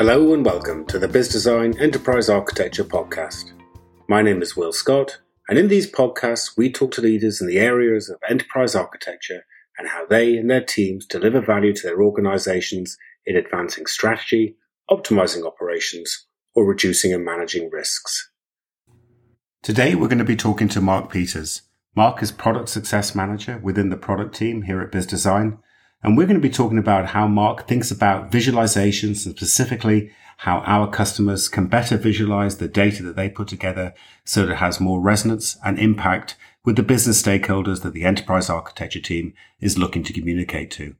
Hello and welcome to the BizDesign Enterprise Architecture Podcast. My name is Will Scott, and in these podcasts, we talk to leaders in the areas of enterprise architecture and how they and their teams deliver value to their organizations in advancing strategy, optimizing operations, or reducing and managing risks. Today, we're going to be talking to Mark Peters. Mark is Product Success Manager within the product team here at BizDesign and we're going to be talking about how Mark thinks about visualizations and specifically how our customers can better visualize the data that they put together so that it has more resonance and impact with the business stakeholders that the enterprise architecture team is looking to communicate to.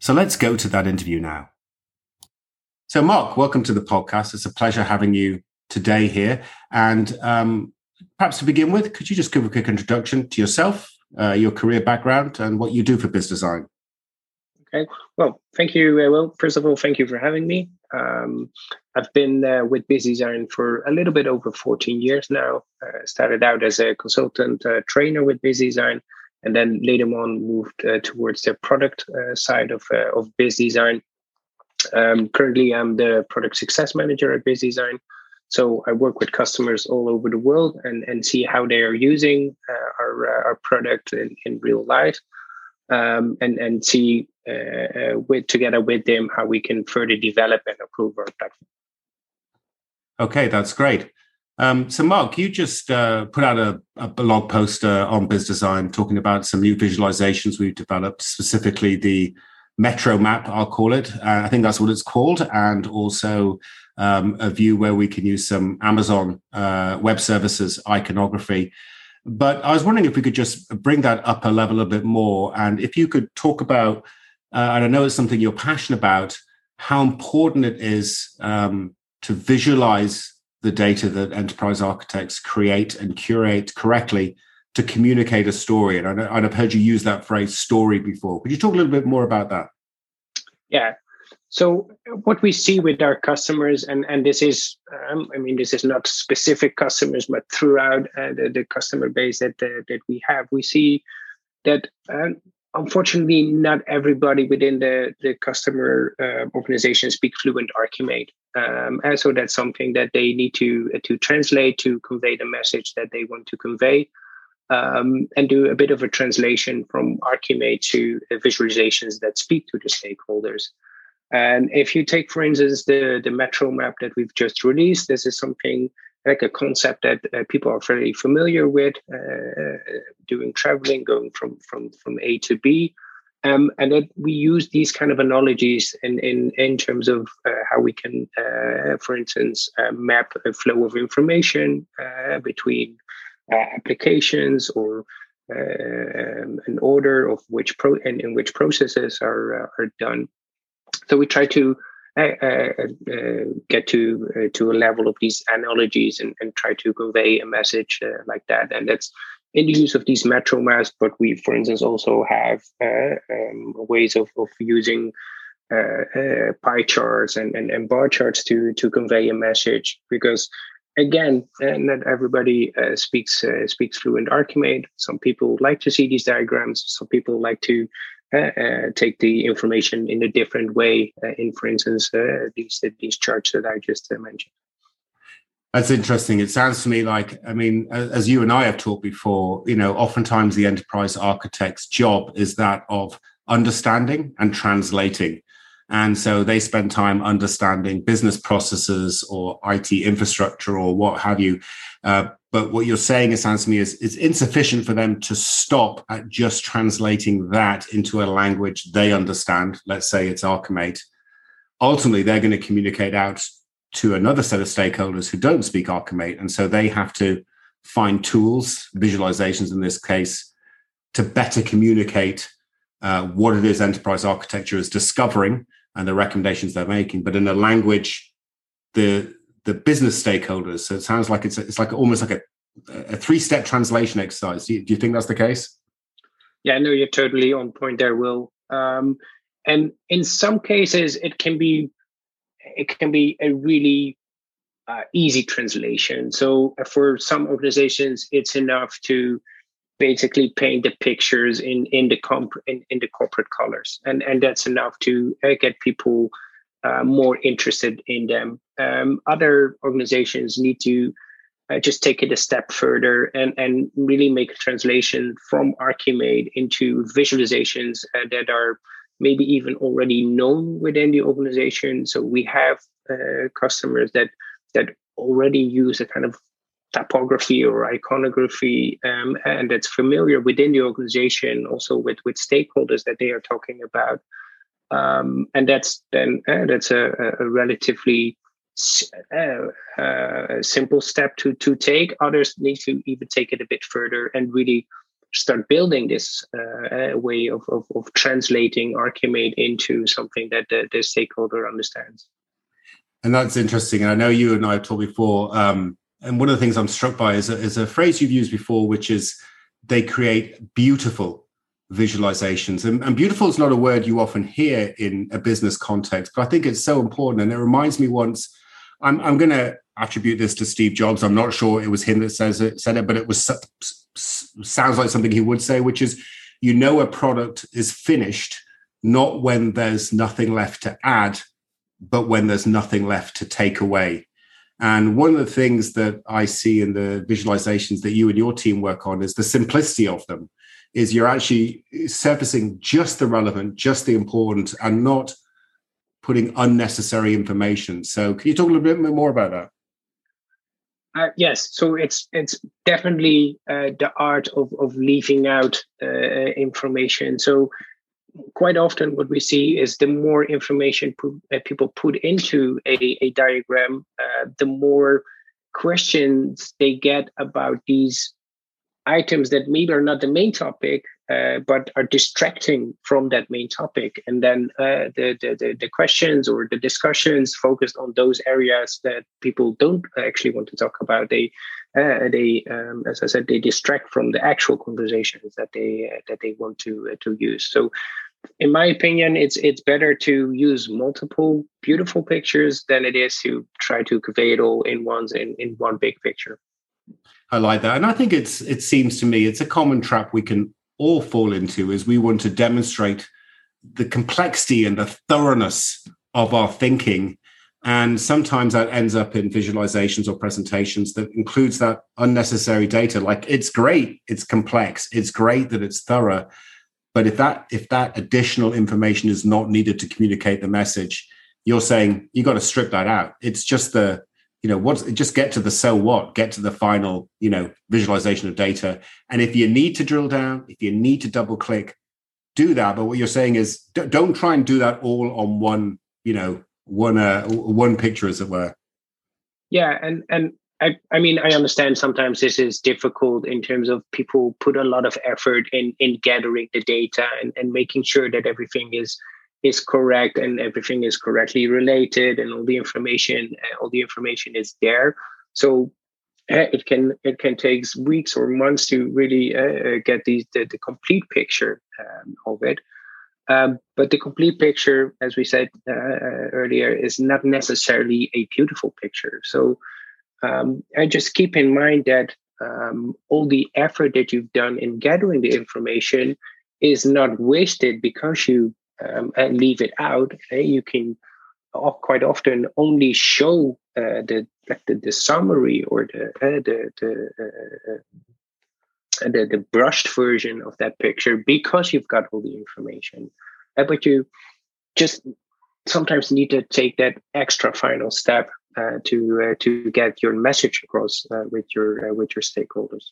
So let's go to that interview now. So Mark, welcome to the podcast. It's a pleasure having you today here. And um, perhaps to begin with, could you just give a quick introduction to yourself, uh, your career background, and what you do for BizDesign? Okay. Well, thank you. Uh, well, first of all, thank you for having me. Um, I've been uh, with BizDesign for a little bit over 14 years now. Uh, started out as a consultant uh, trainer with BizDesign, and then later on moved uh, towards the product uh, side of of BizDesign. Um, currently, I'm the product success manager at BizDesign. So I work with customers all over the world and, and see how they are using our, our product in, in real life um, and and see uh, with together with them how we can further develop and improve our platform. Okay, that's great. Um, so, Mark, you just uh, put out a, a blog post uh, on BizDesign talking about some new visualizations we've developed, specifically the Metro Map, I'll call it. Uh, I think that's what it's called, and also um, a view where we can use some Amazon uh, Web Services iconography but I was wondering if we could just bring that up a level a bit more, and if you could talk about, uh, and I know it's something you're passionate about, how important it is um, to visualize the data that enterprise architects create and curate correctly to communicate a story. And I have heard you use that phrase "story" before. Could you talk a little bit more about that? Yeah, so what we see with our customers, and and this is, um, I mean, this is not specific customers, but throughout uh, the, the customer base that uh, that we have, we see that um, unfortunately not everybody within the the customer uh, organization speak fluent Archimate, um, and so that's something that they need to uh, to translate to convey the message that they want to convey. Um, and do a bit of a translation from Archimate to uh, visualizations that speak to the stakeholders. And if you take, for instance, the, the metro map that we've just released, this is something like a concept that uh, people are very familiar with, uh, doing traveling, going from, from, from A to B. Um, and that we use these kind of analogies in, in, in terms of uh, how we can, uh, for instance, uh, map a flow of information uh, between applications or um, an order of which pro and in which processes are are done. So we try to uh, uh, uh, get to uh, to a level of these analogies and, and try to convey a message uh, like that. And that's in the use of these metro maps. But we, for instance, also have uh, um, ways of, of using pie charts and, and, and, bar charts to to convey a message because. Again, not everybody speaks speaks fluent Archimate. Some people like to see these diagrams. Some people like to uh, uh, Uh, uh, take the information in a different way uh, in, for instance, uh, these these charts that I just mentioned. That's interesting. It sounds to me like, I mean, as you and I have talked before, you know, oftentimes the enterprise architect's job is that of understanding and translating. And so they spend time understanding business processes or IT infrastructure or what have you. Uh, but what you're saying, it sounds to me, is it's insufficient for them to stop at just translating that into a language they understand. Let's say it's Archimate. Ultimately, they're going to communicate out to another set of stakeholders who don't speak Archimate. And so they have to find tools, visualizations in this case, to better communicate uh, what it is enterprise architecture is discovering and the recommendations they're making, but in a language the the business stakeholders. So it sounds like it's it's like almost like a, a three step translation exercise. Do you, do you, think that's the case? Yeah, no, you're totally on point there, Will. Um, and in some cases, it can be it can be a really uh, easy translation. So uh, for some organizations, it's enough to basically paint the pictures in in the comp in, in the corporate colors, and and that's enough to uh, get people uh, more interested in them. Um, other organizations need to uh, just take it a step further and, and really make a translation from Archimate into visualizations uh, that are maybe even already known within the organization. So we have uh, customers that that already use a kind of typography or iconography um, and that's familiar within the organization also with with stakeholders that they are talking about um, and that's then uh, that's a, a relatively uh, uh, simple step to to take others need to even take it a bit further and really start building this uh, way of, of, of translating Archimate into something that the, the stakeholder understands and that's interesting. And I know you and I have talked before. Um, and one of the things I'm struck by is a, is a phrase you've used before, which is they create beautiful visualizations. And, and, beautiful is not a word you often hear in a business context, but I think it's so important. And it reminds me once, I'm, I'm going to attribute this to Steve Jobs. I'm not sure it was him that says it, said it, but it was sounds like something he would say, which is, you know, a product is finished not when there's nothing left to add, but when there's nothing left to take away. And one of the things that I see in the visualizations that you and your team work on is the simplicity of them. Is you're actually surfacing just the relevant, just the important, and not putting unnecessary information. So, can you talk a little bit more about that? Uh, yes, so it's it's definitely uh, the art of of leaving out uh, information. So quite often what we see is the more information uh, people put into a, a diagram, uh, the more questions they get about these items that maybe are not the main topic, uh, but are distracting from that main topic. And then uh, the, the, the questions or the discussions focused on those areas that people don't actually want to talk about. They uh, they, um, as I said, they distract from the actual conversations that they uh, that they want to uh, to use. So, in my opinion, it's it's better to use multiple beautiful pictures than it is to try to convey it all in ones in, in one big picture. I like that, and I think it's it seems to me it's a common trap we can all fall into is we want to demonstrate the complexity and the thoroughness of our thinking and sometimes that ends up in visualizations or presentations that includes that unnecessary data. Like it's great, it's complex, it's great that it's thorough. But if that if that additional information is not needed to communicate the message, you're saying you got to strip that out. It's just the you know what's just get to the so what get to the final you know visualization of data and if you need to drill down if you need to double click do that but what you're saying is don't try and do that all on one you know one uh, one picture, as it were. Yeah, and and I I mean I understand sometimes this is difficult in terms of people put a lot of effort in in gathering the data and, and making sure that everything is is correct and everything is correctly related and all the information uh, all the information is there. So uh, it can it can take weeks or months to really uh, uh get these the, the complete picture um, of it. Um, but the complete picture, as we said uh, uh, earlier, is not necessarily a beautiful picture. So um, I just keep in mind that um, all the effort that you've done in gathering the information is not wasted because you um, uh, leave it out. You can quite often only show uh, the like the, the summary or the uh, the, the uh, the, the brushed version of that picture because you've got all the information. Uh, but you just sometimes need to take that extra final step uh, to uh, to get your message across uh, with your uh, with your stakeholders.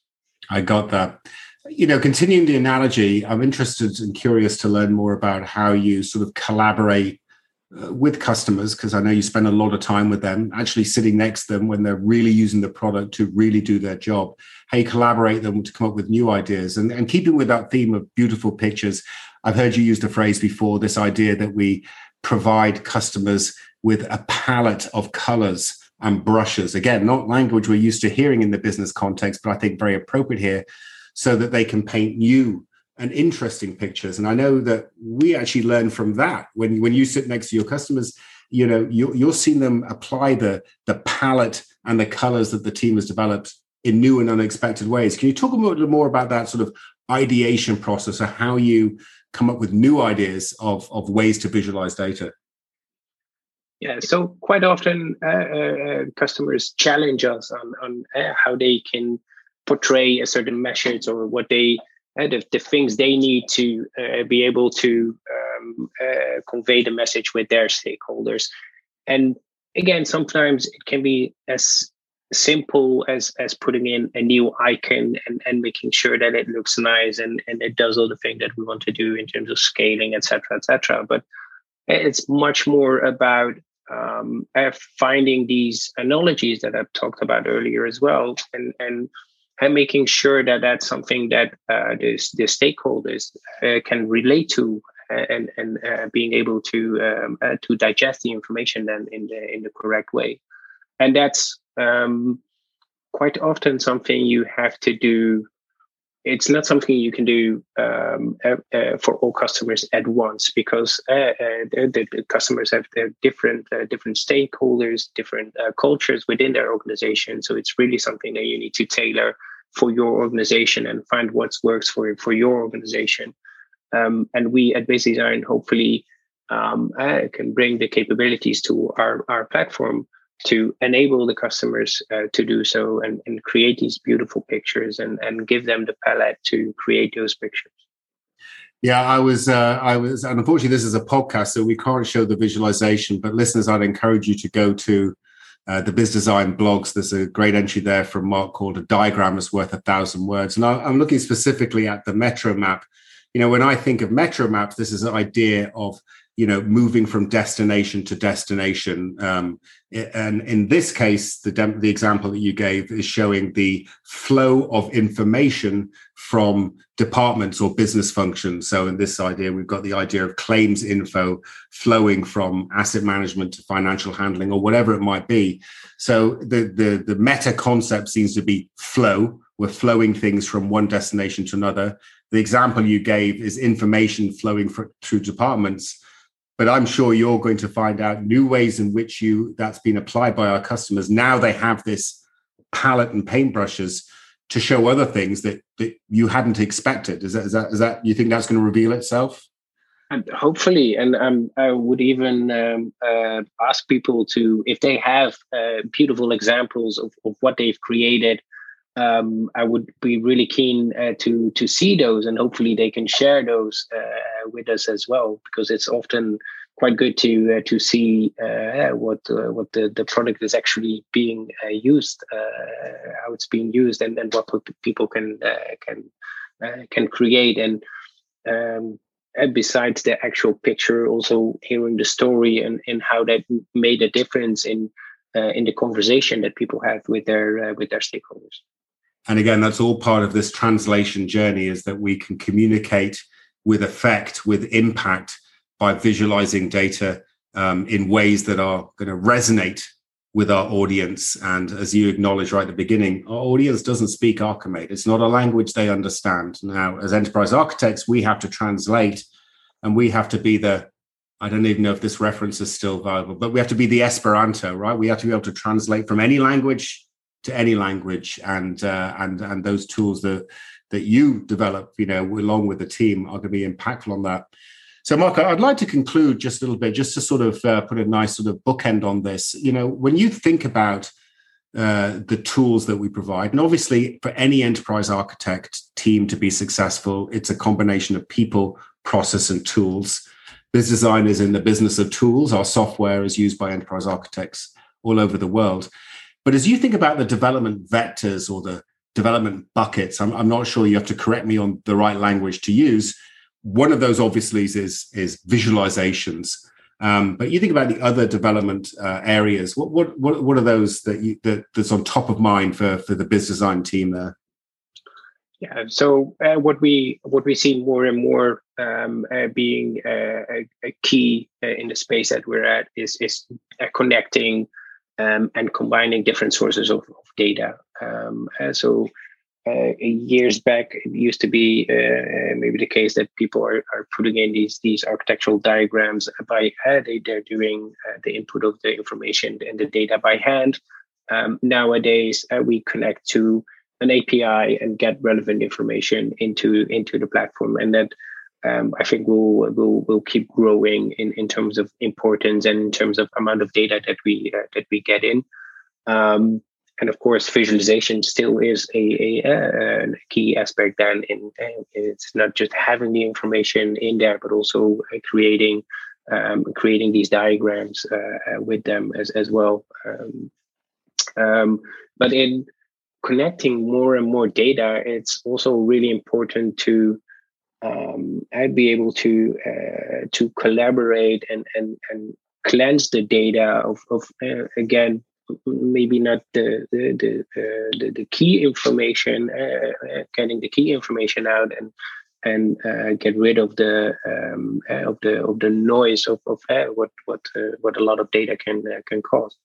I got that. You know, continuing the analogy, I'm interested and curious to learn more about how you sort of collaborate uh, with customers because I know you spend a lot of time with them, actually sitting next to them when they're really using the product to really do their job. You collaborate them to come up with new ideas and, and keeping with that theme of beautiful pictures. I've heard you use the phrase before this idea that we provide customers with a palette of colors and brushes. Again, not language we're used to hearing in the business context, but I think very appropriate here so that they can paint new and interesting pictures. And I know that we actually learn from that when when you sit next to your customers. You know, you, you're seeing them apply the the palette and the colors that the team has developed in new and unexpected ways. Can you talk a little more about that sort of ideation process or how you come up with new ideas of, of ways to visualize data? Yeah, so quite often uh, uh, customers challenge us on, on uh, how they can portray a certain message or what they uh, the, the things they need to uh, be able to um, uh, convey the message with their stakeholders. And again, sometimes it can be as simple as as putting in a new icon and, and making sure that it looks nice and, and it does all the things that we want to do in terms of scaling, etc., etc. But it's much more about um, finding these analogies that I've talked about earlier as well, and and and making sure that that's something that uh, the, the stakeholders uh, can relate to and and uh, being able to um, uh, to digest the information then in the in the correct way, and that's um, quite often something you have to do it's not something you can do um, uh, for all customers at once because uh, uh the, the, customers have their different uh, different stakeholders, different uh, cultures within their organization. So it's really something that you need to tailor for your organization and find what works for for your organization. Um, and we at BizDesign hopefully um, can bring the capabilities to our our platform to enable the customers uh, to do so and, and create these beautiful pictures and, and give them the palette to create those pictures. Yeah, I was, uh, I was, and unfortunately, this is a podcast, so we can't show the visualization. But listeners, I'd encourage you to go to uh, the Biz Design blogs. There's a great entry there from Mark called "A Diagram is Worth a Thousand Words," and I, I'm looking specifically at the Metro map. You know, when I think of Metro maps, this is an idea of you know moving from destination to destination. Um, and in this case the the example that you gave is showing the flow of information from departments or business functions. So in this idea we've got the idea of claims info flowing from asset management to financial handling or whatever it might be. So the the, the meta concept seems to be flow. We're flowing things from one destination to another. The example you gave is information flowing through departments but I'm sure you're going to find out new ways in which you that's been applied by our customers. Now they have this palette and paintbrushes to show other things that, that you hadn't expected. Is that, is that, is that, you think that's going to reveal itself? And hopefully, and um, I would even um, uh, ask people to, if they have uh, beautiful examples of, of what they've created, um, I would be really keen uh, to to see those, and hopefully they can share those uh, with us as well, because it's often quite good to uh, to see uh, what uh, what the, the product is actually being uh, used, how it's being used, and, and what people can can can create, and, um, and besides the actual picture, also hearing the story and, and how that made a difference in in the conversation that people have with their with their stakeholders and again that's all part of this translation journey is that we can communicate with effect with impact by visualizing data um, in ways that are going to resonate with our audience. And as you acknowledge right at the beginning our audience doesn't speak archimate it's not a language they understand. Now as enterprise architects we have to translate and we have to be the I don't even know if this reference is still viable, but we have to be the Esperanto, right? We have to be able to translate from any language to any language and uh, and and those tools that that you develop you know along with the team are going to be impactful on that. So mark i'd like to conclude just a little bit just to sort of uh, put a nice sort of bookend on this. You know when you think about uh, the tools that we provide and obviously for any enterprise architect team to be successful it's a combination of people process and tools. Biz design is in the business of tools our software is used by enterprise architects all over the world but as you think about the development vectors or the development buckets, I'm, I'm not sure you have to correct me on the right language to use. One of those obviously is, is visualizations. Um, but you think about the other development uh, areas. What, what what are those that you, that that's on top of mind for for the business design team there? Yeah. So uh, what we what we see more and more um, uh, being uh, a, a, key uh, in the space that we're at is is uh, connecting um, and combining different sources of, of data. Um, uh, so uh, years back, it used to be uh, maybe the case that people are, are putting in these these architectural diagrams by uh, they, they're doing uh, the input of the information and the data by hand. Um, nowadays, uh, we connect to an API and get relevant information into into the platform, and that um, I think we'll, will will keep growing in, in terms of importance and in terms of amount of data that we uh, that we get in. Um, and of course, visualization still is a, a, a key aspect. Then, in, it's not just having the information in there, but also uh, creating um, creating these diagrams uh, uh, with them as as well. Um, um, but in connecting more and more data, it's also really important to um, I'd be able to uh, to collaborate and and and cleanse the data of of uh, again maybe not the the the, uh, the, the, key information uh, uh, getting the key information out and and uh, get rid of the um, of the of the noise of, of what what what a lot of data can can cause.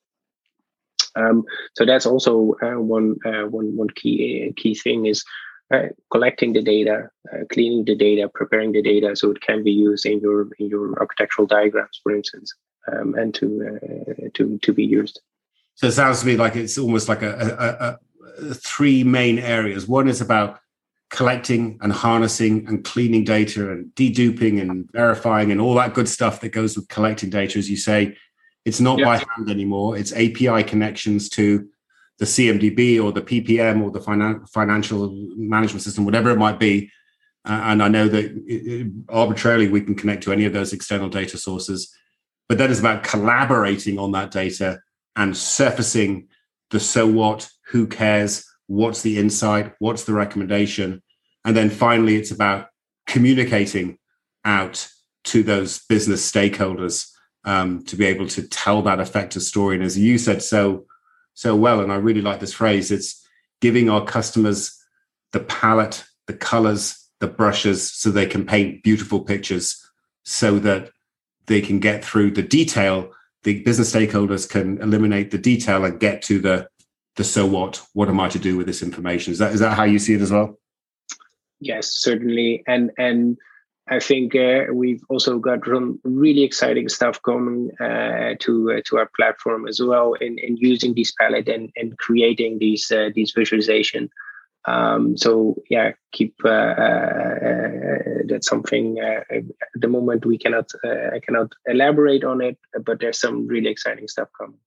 Um, so that's also one one one key key thing is uh, collecting the data, uh, cleaning the data, preparing the data so it can be used in your in your architectural diagrams, for instance, um, and to uh, to to be used. So it sounds to me like it's almost like a, a, a, three main areas. One is about collecting and harnessing and cleaning data and deduping and verifying and all that good stuff that goes with collecting data. As you say, it's not by hand anymore. It's API connections to the CMDB or the PPM or the finan- financial management system, whatever it might be. Uh, and I know that it, it, arbitrarily we can connect to any of those external data sources. But that is about collaborating on that data and surfacing the so what, who cares, what's the insight, what's the recommendation. And then finally, it's about communicating out to those business stakeholders um, to be able to tell that effective story. And as you said so so well, and I really like this phrase, it's giving our customers the palette, the colors, the brushes, so they can paint beautiful pictures so that they can get through the detail. The business stakeholders can eliminate the detail and get to the the so what what am i to do with this information? Is that is that how you see it as well? Yes certainly. And and i think uh, we've also got some really exciting stuff coming uh, to uh, to our platform as well in in using this palette and and creating these uh, these visualization um, so yeah, keep uh, uh, that's something at the moment we cannot I cannot elaborate on it, but there's some really exciting stuff coming.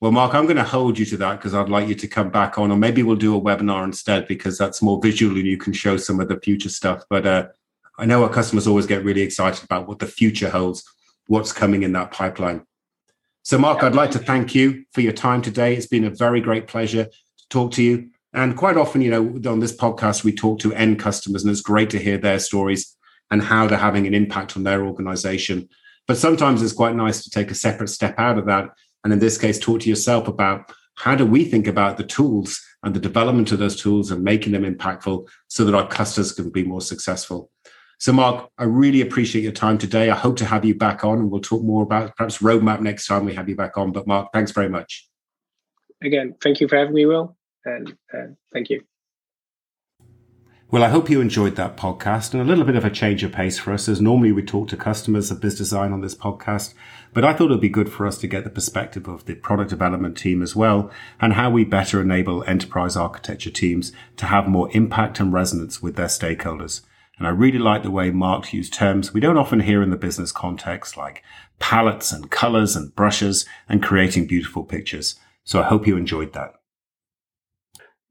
Well, Mark, I'm going to hold you to that because I'd like you to come back on, or maybe we'll do a webinar instead because that's more visual and you can show some of the future stuff. But I know our customers always get really excited about what the future holds, what's coming in that pipeline. So, Mark, I'd like to thank you for your time today. It's been a very great pleasure to talk to you. And quite often, you know, on this podcast, we talk to end customers, and it's great to hear their stories and how they're having an impact on their organization. But sometimes it's quite nice to take a separate step out of that. And in this case, talk to yourself about how do we think about the tools and the development of those tools and making them impactful so that our customers can be more successful. So, Mark, I really appreciate your time today. I hope to have you back on and we'll talk more about perhaps roadmap next time we have you back on. But, Mark, thanks very much. Again, thank you for having me, Will and uh, thank you. Well, I hope you enjoyed that podcast and a little bit of a change of pace for us, as normally we talk to customers of biz design on this podcast. But I thought it'd be good for us to get the perspective of the product development team as well and how we better enable enterprise architecture teams to have more impact and resonance with their stakeholders. And I really like the way Mark used terms we don't often hear in the business context like palettes and colors and brushes and creating beautiful pictures. So I hope you enjoyed that.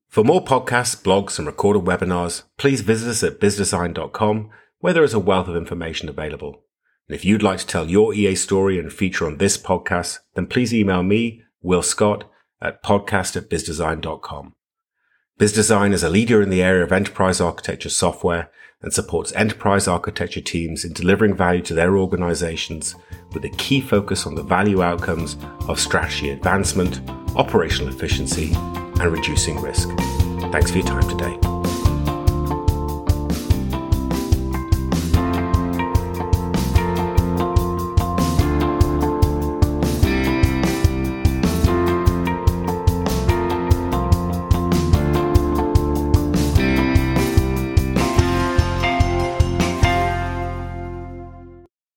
For more podcasts, blogs, and recorded webinars, please visit us at bizdesign.com, where there is a wealth of information available. And if you'd like to tell your EA story and feature on this podcast, then please email me, Will Scott, at podcast at bizdesign.com. BizDesign is a leader in the area of enterprise architecture software and supports enterprise architecture teams in delivering value to their organizations with a key focus on the value outcomes of strategy advancement, operational efficiency, and reducing risk. Thanks for your time today.